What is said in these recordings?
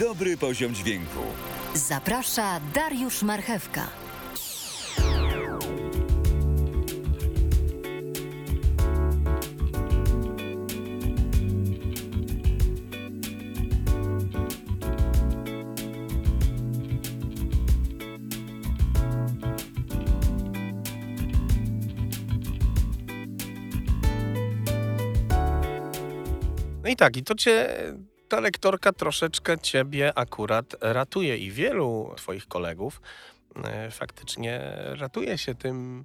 dobry poziom dźwięku. Zaprasza Dariusz Marchewka. No i tak, i to cię, ta lektorka troszeczkę ciebie akurat ratuje i wielu twoich kolegów e, faktycznie ratuje się tym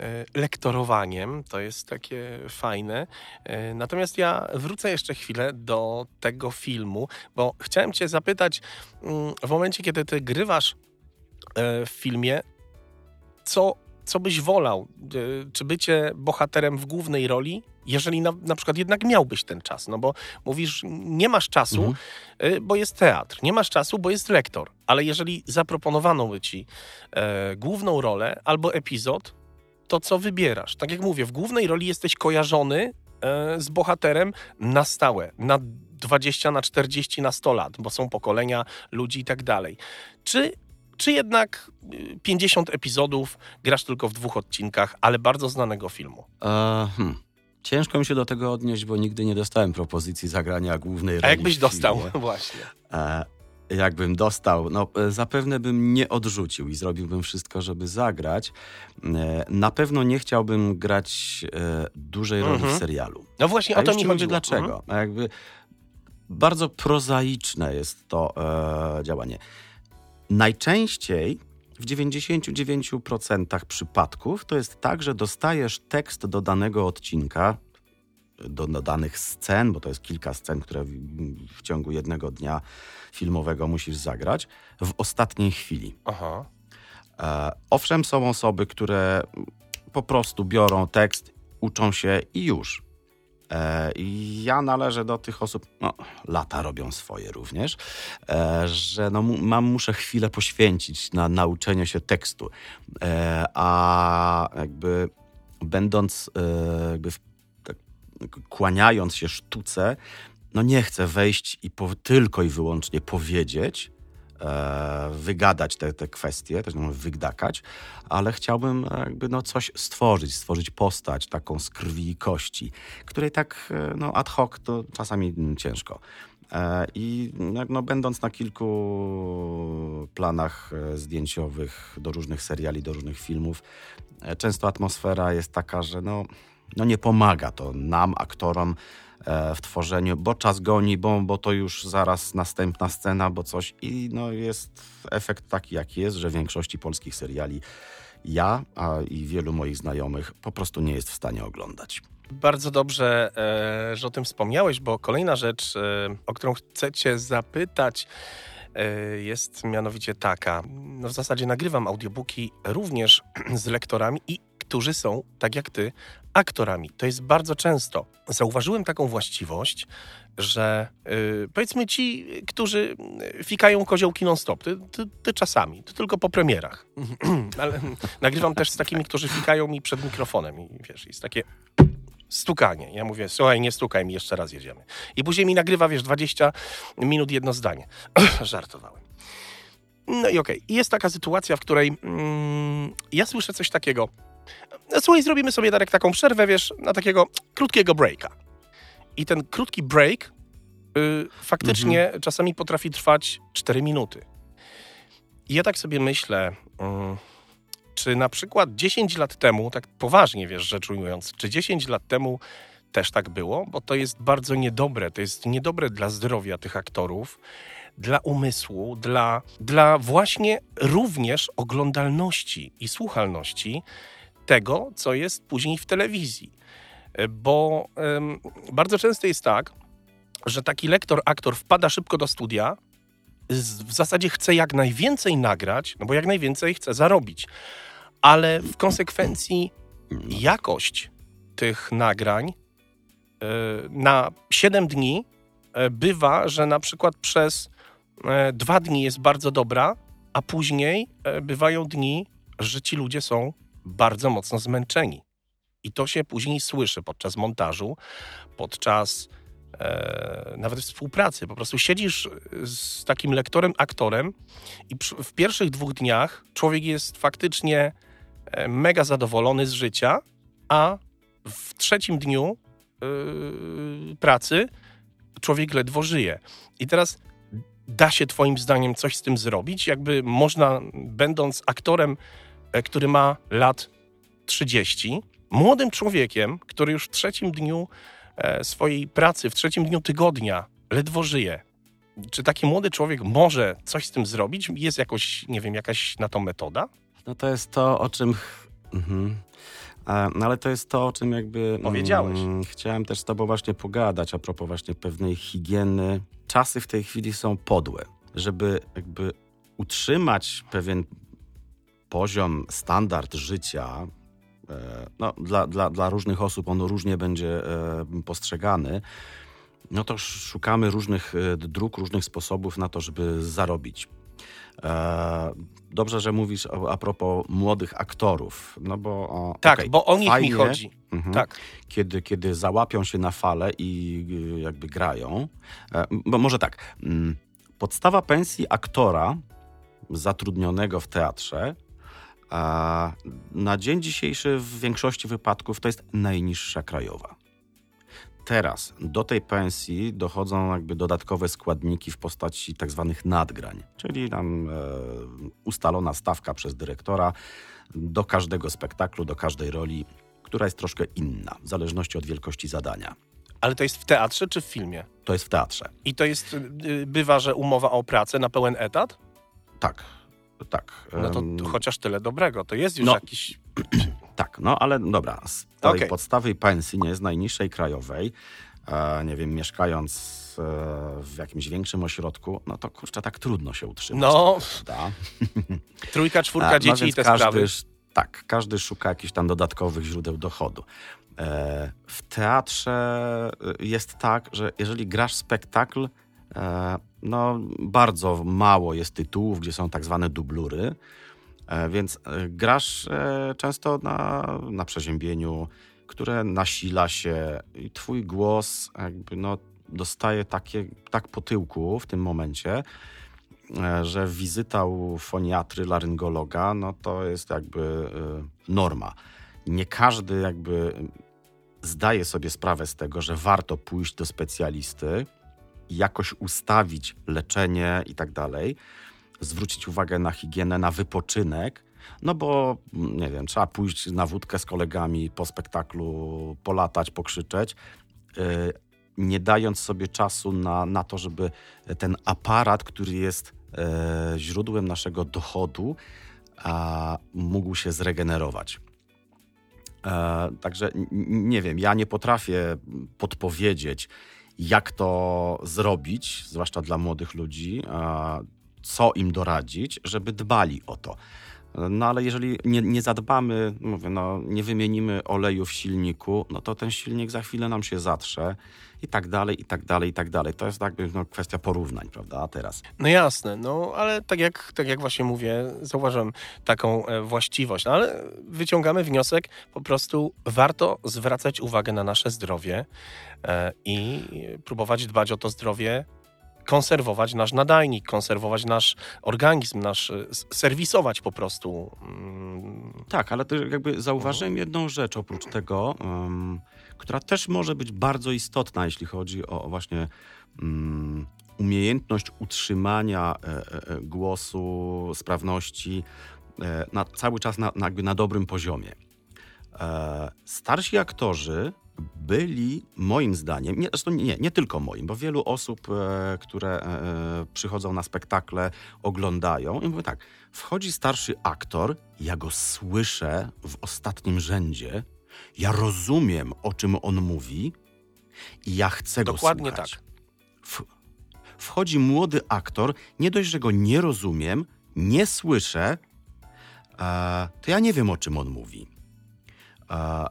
e, lektorowaniem. To jest takie fajne. E, Natomiast ja wrócę jeszcze chwilę do tego filmu, bo chciałem cię zapytać mm, w momencie, kiedy ty grywasz w filmie, co, co byś wolał? E, Czy bycie bohaterem w głównej roli, jeżeli na, na przykład jednak miałbyś ten czas? No bo mówisz, nie masz czasu, Mhm. y, bo jest teatr, nie masz czasu, bo jest lektor. Ale jeżeli zaproponowano by ci e, główną rolę albo epizod, to co wybierasz? Tak jak mówię, w głównej roli jesteś kojarzony e, z bohaterem na stałe, na 20, na 40, na 100 lat, bo są pokolenia ludzi i tak dalej. Czy, czy jednak y, 50 epizodów grasz tylko w dwóch odcinkach, ale bardzo znanego filmu? E, hmm. Ciężko mi się do tego odnieść, bo nigdy nie dostałem propozycji zagrania głównej roli. A jakbyś dostał? Właśnie. E, jakbym dostał, no e, zapewne bym nie odrzucił i zrobiłbym wszystko, żeby zagrać. E, na pewno nie chciałbym grać dużej roli Mhm. w serialu. No właśnie, A o to mi chodziło. dlaczego. Mhm. Jakby bardzo prozaiczne jest to e, działanie. Najczęściej w 99% przypadków to jest tak, że dostajesz tekst do danego odcinka, do, do danych scen, bo to jest kilka scen, które w, w ciągu jednego dnia filmowego musisz zagrać, w ostatniej chwili. Aha. E, owszem, są osoby, które po prostu biorą tekst, uczą się i już. E, ja należę do tych osób, no, lata robią swoje również, e, że no, mam, muszę chwilę poświęcić na nauczenie się tekstu. E, a jakby będąc, jakby tak, kłaniając się sztuce, no nie chcę wejść i po, tylko i wyłącznie powiedzieć, wygadać te, te kwestie, też nie wygdakać, ale chciałbym e, jakby no coś stworzyć, stworzyć postać taką z krwi i kości, której tak e, no ad hoc to czasami mm, ciężko. E, I no, no, będąc na kilku planach e, zdjęciowych do różnych seriali, do różnych filmów, e, często atmosfera jest taka, że no, no nie pomaga to nam, aktorom, e, w tworzeniu, bo czas goni, bo, bo to już zaraz następna scena, bo coś i no jest efekt taki, jaki jest, że w większości polskich seriali ja a i wielu moich znajomych po prostu nie jest w stanie oglądać. Bardzo dobrze, e, że o tym wspomniałeś, bo kolejna rzecz, e, o którą chcę cię zapytać, e, jest mianowicie taka. No w zasadzie nagrywam audiobooki również z lektorami i którzy są, tak jak ty, aktorami. To jest bardzo często. Zauważyłem taką właściwość, że y, powiedzmy ci, którzy fikają koziołki non-stop, ty, ty, ty czasami, to tylko po premierach. Ale nagrywam też z takimi, którzy fikają mi przed mikrofonem i wiesz, jest takie stukanie. Ja mówię, słuchaj, nie stukaj mi, jeszcze raz jedziemy. I później mi nagrywa, wiesz, 20 minut jedno zdanie. Żartowałem. No i okej. I Jest taka sytuacja, w której mm, ja słyszę coś takiego. Słuchaj, zrobimy sobie, Darek, taką przerwę, wiesz, na takiego krótkiego breaka. I ten krótki break y, faktycznie czasami potrafi trwać 4 minuty. I ja tak sobie myślę, mm, czy na przykład 10 lat temu, tak poważnie wiesz, rzecz ujmując, czy 10 lat temu też tak było? Bo to jest bardzo niedobre. To jest niedobre dla zdrowia tych aktorów, dla umysłu, dla, dla właśnie również oglądalności i słuchalności tego, co jest później w telewizji. E, Bo bardzo często jest tak, że taki lektor, aktor wpada szybko do studia, w zasadzie chce jak najwięcej nagrać, no bo jak najwięcej chce zarobić. Ale w konsekwencji jakość tych nagrań e, na 7 dni e, bywa, że na przykład przez e, dwa dni jest bardzo dobra, a później bywają dni, że ci ludzie są bardzo mocno zmęczeni. I to się później słyszy podczas montażu, podczas e, nawet współpracy. Po prostu siedzisz z takim lektorem, aktorem i w pierwszych dwóch dniach człowiek jest faktycznie e, mega zadowolony z życia, a w trzecim dniu e, pracy człowiek ledwo żyje. I teraz da się twoim zdaniem coś z tym zrobić? Jakby można, będąc aktorem, e, który ma lat 30, młodym człowiekiem, który już w trzecim dniu e, swojej pracy, w trzecim dniu tygodnia ledwo żyje. Czy taki młody człowiek może coś z tym zrobić? Jest jakoś, nie wiem, jakaś na to metoda? No to jest to, o czym... Mhm. E, no ale to jest to, o czym jakby... Powiedziałeś. Mm, chciałem też z tobą właśnie pogadać a propos właśnie pewnej higieny. Czasy w tej chwili są podłe. Żeby jakby utrzymać pewien poziom, standard życia, e, no, dla, dla, dla różnych osób on różnie będzie e, postrzegany, no to szukamy różnych e, dróg, różnych sposobów na to, żeby zarobić. Dobrze, że mówisz a, propos młodych aktorów, no bo... O, Tak, okej, bo o nich fajnie, mi chodzi. Mhm. Tak. Kiedy, kiedy załapią się na falę i y, jakby grają. Bo może tak, mm, podstawa pensji aktora zatrudnionego w teatrze a na dzień dzisiejszy w większości wypadków to jest najniższa krajowa. Teraz do tej pensji dochodzą jakby dodatkowe składniki w postaci tak zwanych nadgrań, czyli tam e, ustalona stawka przez dyrektora do każdego spektaklu, do każdej roli, która jest troszkę inna, w zależności od wielkości zadania. Ale to jest w teatrze czy w filmie? To jest w teatrze. I to jest, y, bywa, że umowa o pracę na pełen etat? Tak, tak. No to Em, chociaż tyle dobrego. To jest już no. jakiś... Tak, no ale dobra, z tej Okej. podstawy pensji, nie z najniższej krajowej, e, nie wiem, mieszkając e, w jakimś większym ośrodku, no to kurczę, tak trudno się utrzymać. No, prawda? trójka, czwórka A, no dzieci więc i te każdy, sprawy. Tak, każdy szuka jakichś tam dodatkowych źródeł dochodu. E, w teatrze e, jest tak, że jeżeli grasz spektakl, e, no bardzo mało jest tytułów, gdzie są tak zwane dublury, e, więc e, grasz e, często na, na przeziębieniu, które nasila się i twój głos jakby no dostaje takie, tak po tyłku w tym momencie, że wizyta u foniatry, laryngologa, no to jest jakby norma. Nie każdy jakby zdaje sobie sprawę z tego, że warto pójść do specjalisty, jakoś ustawić leczenie i tak dalej, zwrócić uwagę na higienę, na wypoczynek, no bo mm, nie wiem, trzeba pójść na wódkę z kolegami po spektaklu, polatać, pokrzyczeć, yy, nie dając sobie czasu na, na to, żeby ten aparat, który jest e, źródłem naszego dochodu, a, mógł się zregenerować. E, także nie wiem, ja nie potrafię podpowiedzieć, jak to zrobić, zwłaszcza dla młodych ludzi, co im doradzić, żeby dbali o to. No ale jeżeli nie, nie zadbamy, mówię, no, nie wymienimy oleju w silniku, no to ten silnik za chwilę nam się zatrze i tak dalej, i tak dalej, i tak dalej. To jest jakby no, kwestia porównań, prawda, teraz. No jasne, no ale tak jak, tak jak właśnie mówię, zauważam taką e, właściwość, no ale wyciągamy wniosek, po prostu warto zwracać uwagę na nasze zdrowie e, i próbować dbać o to zdrowie, konserwować nasz nadajnik, konserwować nasz organizm, nasz, s- serwisować po prostu. mm, Tak, ale też jakby zauważyłem jedną rzecz oprócz tego, em, która też może być bardzo istotna, jeśli chodzi o, o właśnie mm, umiejętność utrzymania e, e, e, głosu, sprawności e, na, cały czas na, na, na dobrym poziomie. E, starsi aktorzy byli, moim zdaniem, nie, zresztą nie, nie tylko moim, bo wielu osób, e, które e, przychodzą na spektakle, oglądają i mówią tak, wchodzi starszy aktor, ja go słyszę w ostatnim rzędzie, ja rozumiem, o czym on mówi i ja chcę Dokładnie go słuchać. tak. W, wchodzi młody aktor, nie dość, że go nie rozumiem, nie słyszę, e, to ja nie wiem, o czym on mówi. E,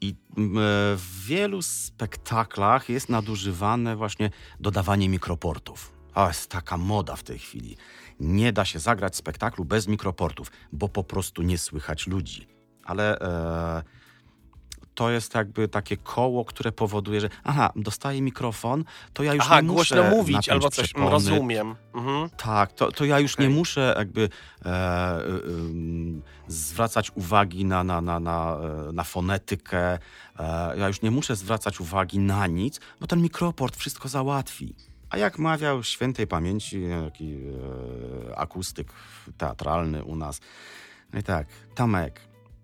I m, w wielu spektaklach jest nadużywane właśnie dodawanie mikroportów. A jest taka moda w tej chwili. Nie da się zagrać spektaklu bez mikroportów, bo po prostu nie słychać ludzi. Ale e, to jest jakby takie koło, które powoduje, że aha, dostaję mikrofon, to ja już Aha, nie muszę głośno mówić albo coś, przepony. rozumiem. Mhm. Tak, to, to ja już Okej. nie muszę jakby e, e, em, zwracać uwagi na, na, na, na, e, na fonetykę, e, ja już nie muszę zwracać uwagi na nic, bo ten mikroport wszystko załatwi. A jak mawiał świętej pamięci taki e, akustyk teatralny u nas, no i tak, Tomek,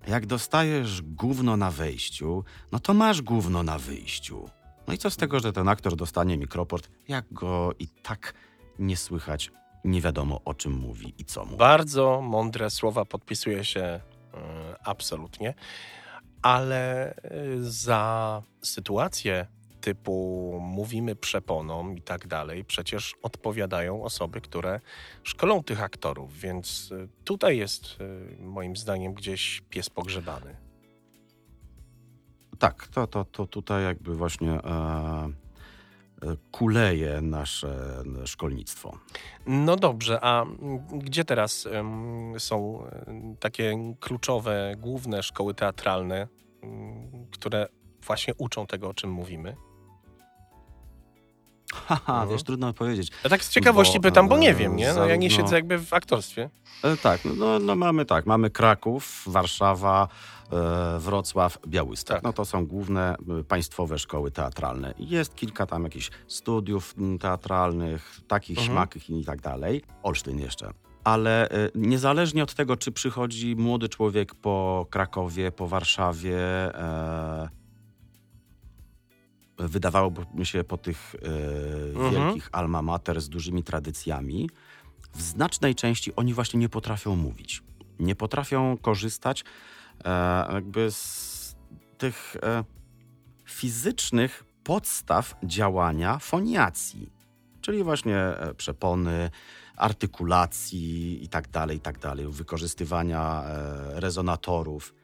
jak dostajesz gówno na wejściu, no to masz gówno na wyjściu. No i co z tego, że ten aktor dostanie mikroport, jak go i tak nie słychać, nie wiadomo o czym mówi i co mówi. Bardzo mądre słowa, podpisuję się e, absolutnie, ale e, za sytuację typu mówimy przeponą i tak dalej, przecież odpowiadają osoby, które szkolą tych aktorów, więc e, tutaj jest e, moim zdaniem gdzieś pies pogrzebany. Tak, to, to, to tutaj jakby właśnie e, e, kuleje nasze szkolnictwo. No dobrze, a gdzie teraz są em, takie kluczowe, główne szkoły teatralne, które właśnie uczą tego, o czym mówimy? Haha, Mhm. wiesz, trudno powiedzieć. Ja tak z ciekawości Bo, pytam, bo nie e, wiem, nie? No, ja nie siedzę jakby w aktorstwie. E, tak, no, no mamy tak, mamy Kraków, Warszawa, e, Wrocław, Białystok. Tak. No to są główne państwowe szkoły teatralne. Jest kilka tam jakichś studiów teatralnych, takich, Mhm. śmakich i tak dalej. Olsztyn jeszcze. Ale e, niezależnie od tego, czy przychodzi młody człowiek po Krakowie, po Warszawie, wydawałoby się po tych e, Mhm. wielkich alma mater z dużymi tradycjami, w znacznej części oni właśnie nie potrafią mówić. Nie potrafią korzystać e, jakby z tych e, fizycznych podstaw działania foniacji, czyli właśnie przepony, artykulacji i tak dalej, i tak dalej, wykorzystywania rezonatorów.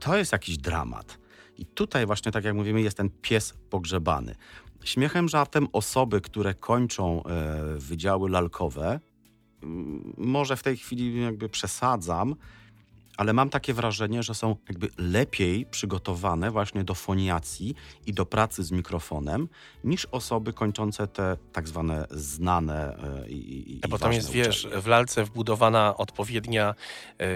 To jest jakiś dramat. I tutaj właśnie, tak jak mówimy, jest ten pies pogrzebany. Śmiechem, żartem osoby, które kończą e, wydziały lalkowe, może w tej chwili jakby przesadzam, ale mam takie wrażenie, że są jakby lepiej przygotowane właśnie do foniacji i do pracy z mikrofonem niż osoby kończące te tak zwane znane e, i, i, Bo i tam jest, wiesz, uczelnie. w lalce wbudowana odpowiednia e,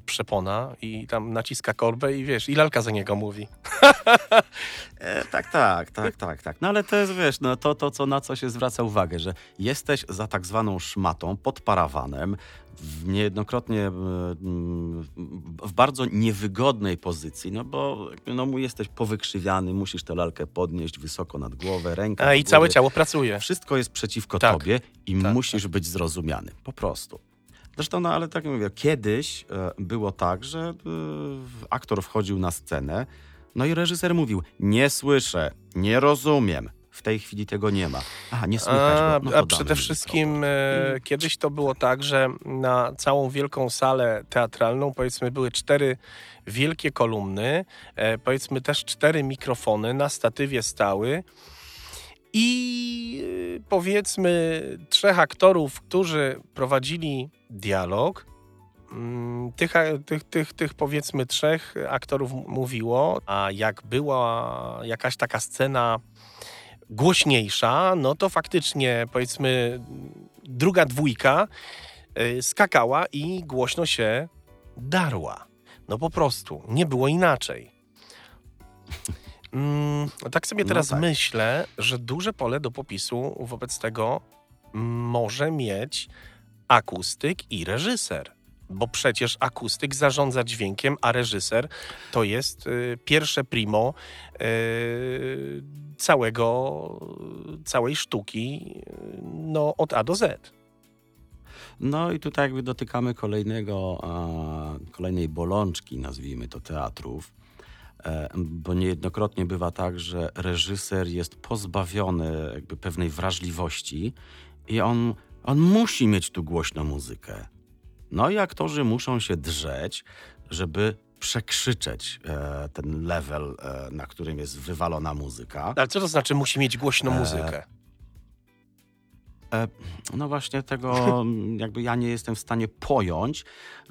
przepona i tam naciska korbę i wiesz, i lalka za niego mówi. E, tak, tak, tak, tak, tak. No ale to jest, wiesz, no, to, to co, na co się zwraca uwagę, że jesteś za tak zwaną szmatą pod parawanem, niejednokrotnie e, mm, w bardzo niewygodnej pozycji, no bo no, mu jesteś powykrzywiany, musisz tę lalkę podnieść wysoko nad głowę, rękę A i całe ciało pracuje. Wszystko jest przeciwko Tak, tobie i tak, musisz być zrozumiany. Po prostu. Zresztą, no ale tak jak mówię, kiedyś e, było tak, że e, aktor wchodził na scenę, no i reżyser mówił, nie słyszę, nie rozumiem. W tej chwili tego nie ma. Aha, nie słychać A, go. No a przede wszystkim e, kiedyś to było tak, że na całą wielką salę teatralną powiedzmy były cztery wielkie kolumny, e, powiedzmy też cztery mikrofony na statywie stały i e, powiedzmy trzech aktorów, którzy prowadzili dialog. Mm, Tych, tych, tych, tych powiedzmy trzech aktorów mówiło, a jak była jakaś taka scena głośniejsza, no to faktycznie powiedzmy druga dwójka y, skakała i głośno się darła. No po prostu, nie było inaczej. Mm, tak sobie No teraz tak. myślę, że duże pole do popisu wobec tego może mieć akustyk i reżyser. Bo przecież akustyk zarządza dźwiękiem, a reżyser to jest y, pierwsze primo y, całego, całej sztuki y, no, od A do Z. No i tutaj jakby dotykamy kolejnego, e, kolejnej bolączki, nazwijmy to teatrów, e, bo niejednokrotnie bywa tak, że reżyser jest pozbawiony jakby pewnej wrażliwości i on, on musi mieć tu głośną muzykę. No i aktorzy muszą się drzeć, żeby przekrzyczeć e, ten level, e, na którym jest wywalona muzyka. Ale co to znaczy musi mieć głośną E, muzykę? E, no właśnie tego jakby ja nie jestem w stanie pojąć,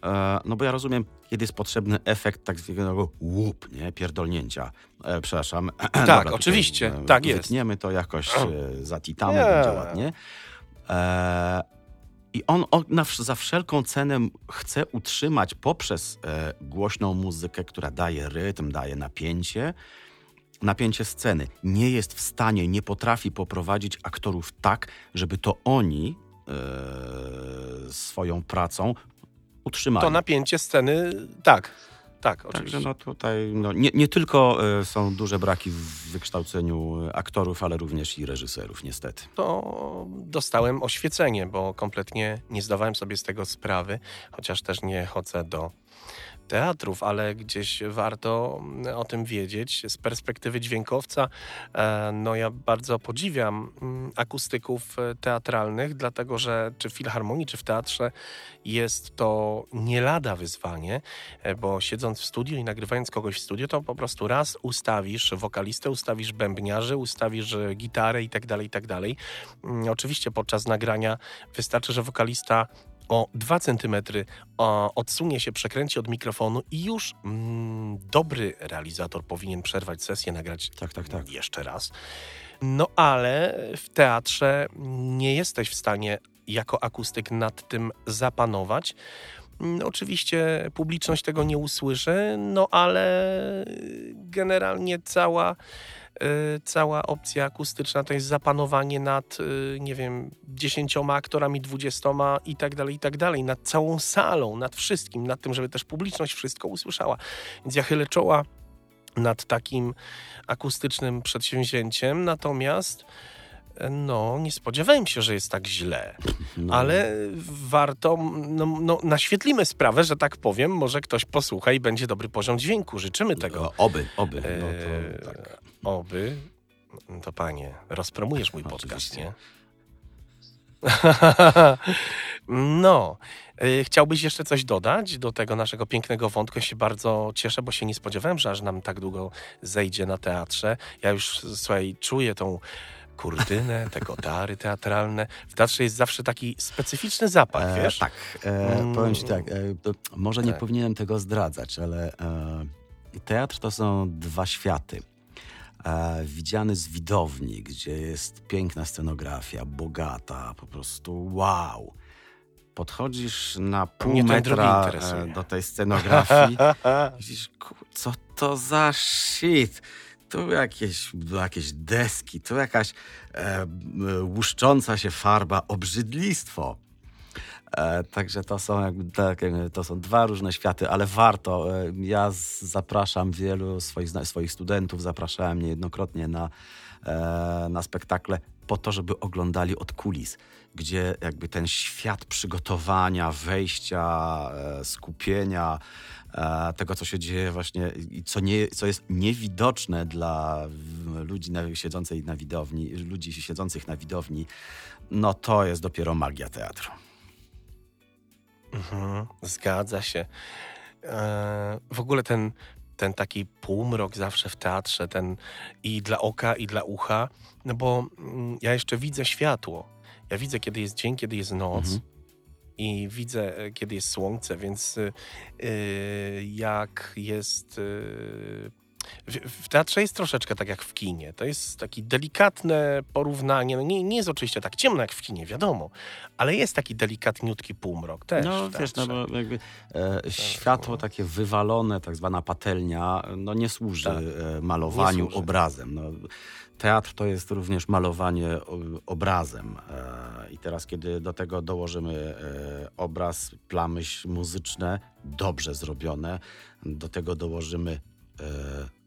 e, no bo ja rozumiem, kiedy jest potrzebny efekt tak zwanego łup, nie, pierdolnięcia. E, przepraszam. Tak, Dobra, oczywiście, tutaj, tak jest. Wytniemy to jakoś, zatitamy, będzie ładnie. I on, on za wszelką cenę chce utrzymać poprzez e, głośną muzykę, która daje rytm, daje napięcie, napięcie sceny. Nie jest w stanie, nie potrafi poprowadzić aktorów tak, żeby to oni e, swoją pracą utrzymali. To napięcie sceny, tak. Tak, oczywiście. Także no tutaj no, nie, nie tylko y, są duże braki w wykształceniu aktorów, ale również i reżyserów, niestety. To dostałem oświecenie, bo kompletnie nie zdawałem sobie z tego sprawy, chociaż też nie chodzę do teatrów, ale gdzieś warto o tym wiedzieć. Z perspektywy dźwiękowca, e, no ja bardzo podziwiam mm, akustyków e, teatralnych, dlatego że czy w filharmonii, czy w teatrze jest to nie lada wyzwanie, e, bo siedząc w studiu i nagrywając kogoś w studiu, to po prostu raz ustawisz wokalistę, ustawisz bębniarzy, ustawisz gitarę i tak dalej, i tak dalej. Mm, oczywiście podczas nagrania wystarczy, że wokalista o 2 cm odsunie się, przekręci od mikrofonu i już mm, dobry realizator powinien przerwać sesję, nagrać tak, tak, tak. jeszcze raz. No ale w teatrze nie jesteś w stanie jako akustyk nad tym zapanować. Mm, oczywiście publiczność tego nie usłyszy, no ale generalnie cała cała opcja akustyczna to jest zapanowanie nad, y, nie wiem, dziesięcioma aktorami, dwudziestoma i tak dalej, i tak dalej, nad całą salą, nad wszystkim, nad tym, żeby też publiczność wszystko usłyszała. Więc ja chylę czoła nad takim akustycznym przedsięwzięciem, natomiast no, nie spodziewałem się, że jest tak źle, no. ale warto, no, no, naświetlimy sprawę, że tak powiem, może ktoś posłucha i będzie dobry poziom dźwięku. Życzymy tego. No, oby, oby. No to, tak. Oby. To panie, rozpromujesz mój podcast, nie? no, y, chciałbyś jeszcze coś dodać do tego naszego pięknego wątku? Ja się bardzo cieszę, bo się nie spodziewałem, że aż nam tak długo zejdzie na teatrze. Ja już, słuchaj, czuję tą kurdynę, te kotary teatralne. W teatrze jest zawsze taki specyficzny zapach, e, wiesz? Tak, e, powiem ci tak, e, może nie tak. powinienem tego zdradzać, ale e, teatr to są dwa światy. E, widziany z widowni, gdzie jest piękna scenografia, bogata, po prostu wow. Podchodzisz na pół metra do tej scenografii widzisz, co to za shit tu jakieś, jakieś deski, tu jakaś e, łuszcząca się farba, obrzydlistwo. E, także to są, jakby, tak, to są dwa różne światy, ale warto. E, ja zapraszam wielu swoich, swoich studentów, zapraszałem niejednokrotnie na, e, na spektakle po to, żeby oglądali od kulis, gdzie jakby ten świat przygotowania, wejścia, e, skupienia, tego, co się dzieje właśnie i co, nie, co jest niewidoczne dla ludzi na, siedzących na widowni, ludzi siedzących na widowni, no to jest dopiero magia teatru. Mhm, zgadza się. E, w ogóle ten, ten taki półmrok zawsze w teatrze, ten i dla oka, i dla ucha, no bo mm, ja jeszcze widzę światło. Ja widzę, kiedy jest dzień, kiedy jest noc. Mhm i widzę, e, kiedy jest słońce, więc e, jak jest. E, w, w, teatrze jest troszeczkę tak jak w kinie. To jest takie delikatne porównanie. No nie, nie jest oczywiście tak ciemno jak w kinie, wiadomo, ale jest taki delikatniutki półmrok też. No wiesz, no bo jakby e, światło takie wywalone, tak zwana patelnia, no nie służy tak. malowaniu nie służy. obrazem. No, teatr to jest również malowanie obrazem. E, I teraz, kiedy do tego dołożymy e, obraz, plamy muzyczne, dobrze zrobione, do tego dołożymy e,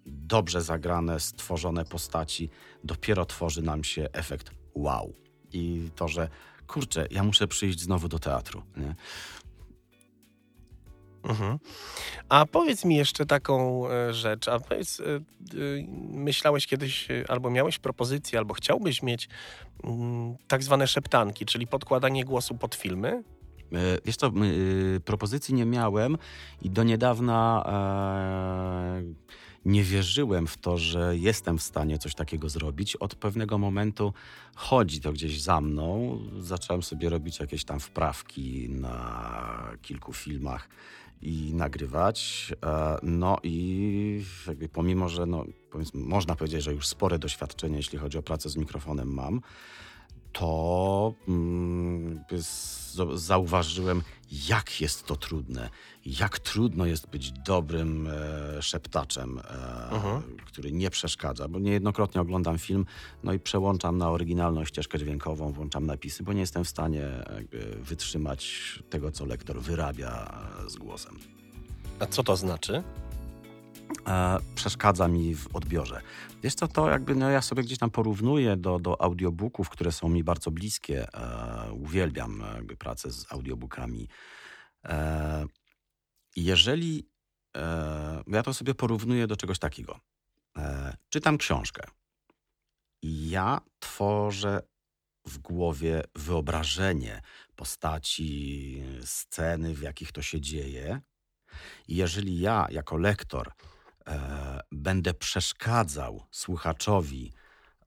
dobrze zagrane, stworzone postaci, dopiero tworzy nam się efekt wow. I to, że kurczę, ja muszę przyjść znowu do teatru. Nie? Mhm. A powiedz mi jeszcze taką e, rzecz, a powiedz, e, e, myślałeś kiedyś, albo miałeś propozycję, albo chciałbyś mieć mm, tak zwane szeptanki, czyli podkładanie głosu pod filmy? Wiesz co, propozycji nie miałem i do niedawna nie wierzyłem w to, że jestem w stanie coś takiego zrobić. Od pewnego momentu chodzi to gdzieś za mną. Zacząłem sobie robić jakieś tam wprawki na kilku filmach i nagrywać. E, No i jakby pomimo, że no, można powiedzieć, że już spore doświadczenie, jeśli chodzi o pracę z mikrofonem mam, to mm, zauważyłem, jak jest to trudne, jak trudno jest być dobrym e, szeptaczem, e, Mhm. który nie przeszkadza, bo niejednokrotnie oglądam film, no i przełączam na oryginalną ścieżkę dźwiękową, włączam napisy, bo nie jestem w stanie jakby wytrzymać tego, co lektor wyrabia e, z głosem. A co to znaczy? E, przeszkadza mi w odbiorze. Wiesz co, to jakby no ja sobie gdzieś tam porównuję do, do audiobooków, które są mi bardzo bliskie. E, uwielbiam e, jakby pracę z audiobookami. E, jeżeli e, ja to sobie porównuję do czegoś takiego. E, czytam książkę. I ja tworzę w głowie wyobrażenie postaci, sceny, w jakich to się dzieje. I jeżeli ja, jako lektor, e, będę przeszkadzał słuchaczowi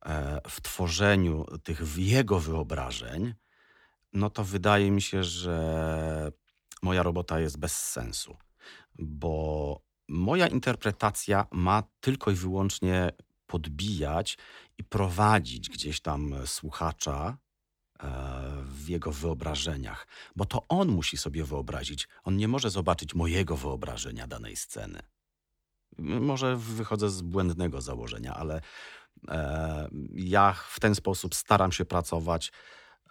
e, w tworzeniu tych jego wyobrażeń, no to wydaje mi się, że moja robota jest bez sensu, bo moja interpretacja ma tylko i wyłącznie podbijać i prowadzić gdzieś tam słuchacza e, w jego wyobrażeniach, bo to on musi sobie wyobrazić. On nie może zobaczyć mojego wyobrażenia danej sceny. Może wychodzę z błędnego założenia, ale e, ja w ten sposób staram się pracować.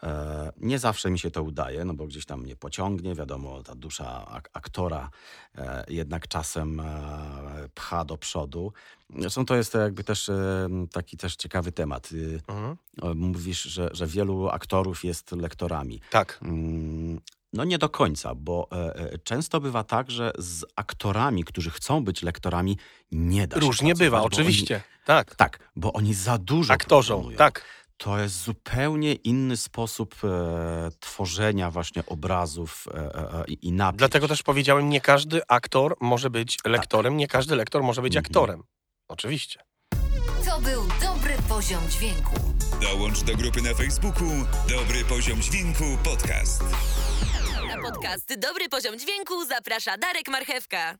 E, nie zawsze mi się to udaje, no bo gdzieś tam mnie pociągnie, wiadomo, ta dusza ak- aktora e, jednak czasem e, pcha do przodu. Zresztą to jest jakby też e, taki też ciekawy temat. Y, Mhm. Mówisz, że, że wielu aktorów jest lektorami. Tak. No nie do końca, bo e, e, często bywa tak, że z aktorami, którzy chcą być lektorami, nie da się Różnie pracować, bywa, oczywiście. Oni, Tak. tak, bo oni za dużo Aktorzą, proponują. tak. To jest zupełnie inny sposób e, tworzenia właśnie obrazów e, e, e, i napięć. Dlatego też powiedziałem, nie każdy aktor może być lektorem, nie każdy lektor może być Mhm. aktorem. Oczywiście. To był dobry poziom dźwięku. Dołącz do grupy na Facebooku Dobry Poziom Dźwięku Podcast. Podcast Dobry Poziom Dźwięku zaprasza Darek Marchewka.